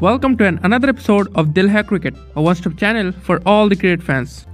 Welcome to an, another episode of Dilha Cricket, a one-stop channel for all the cricket fans.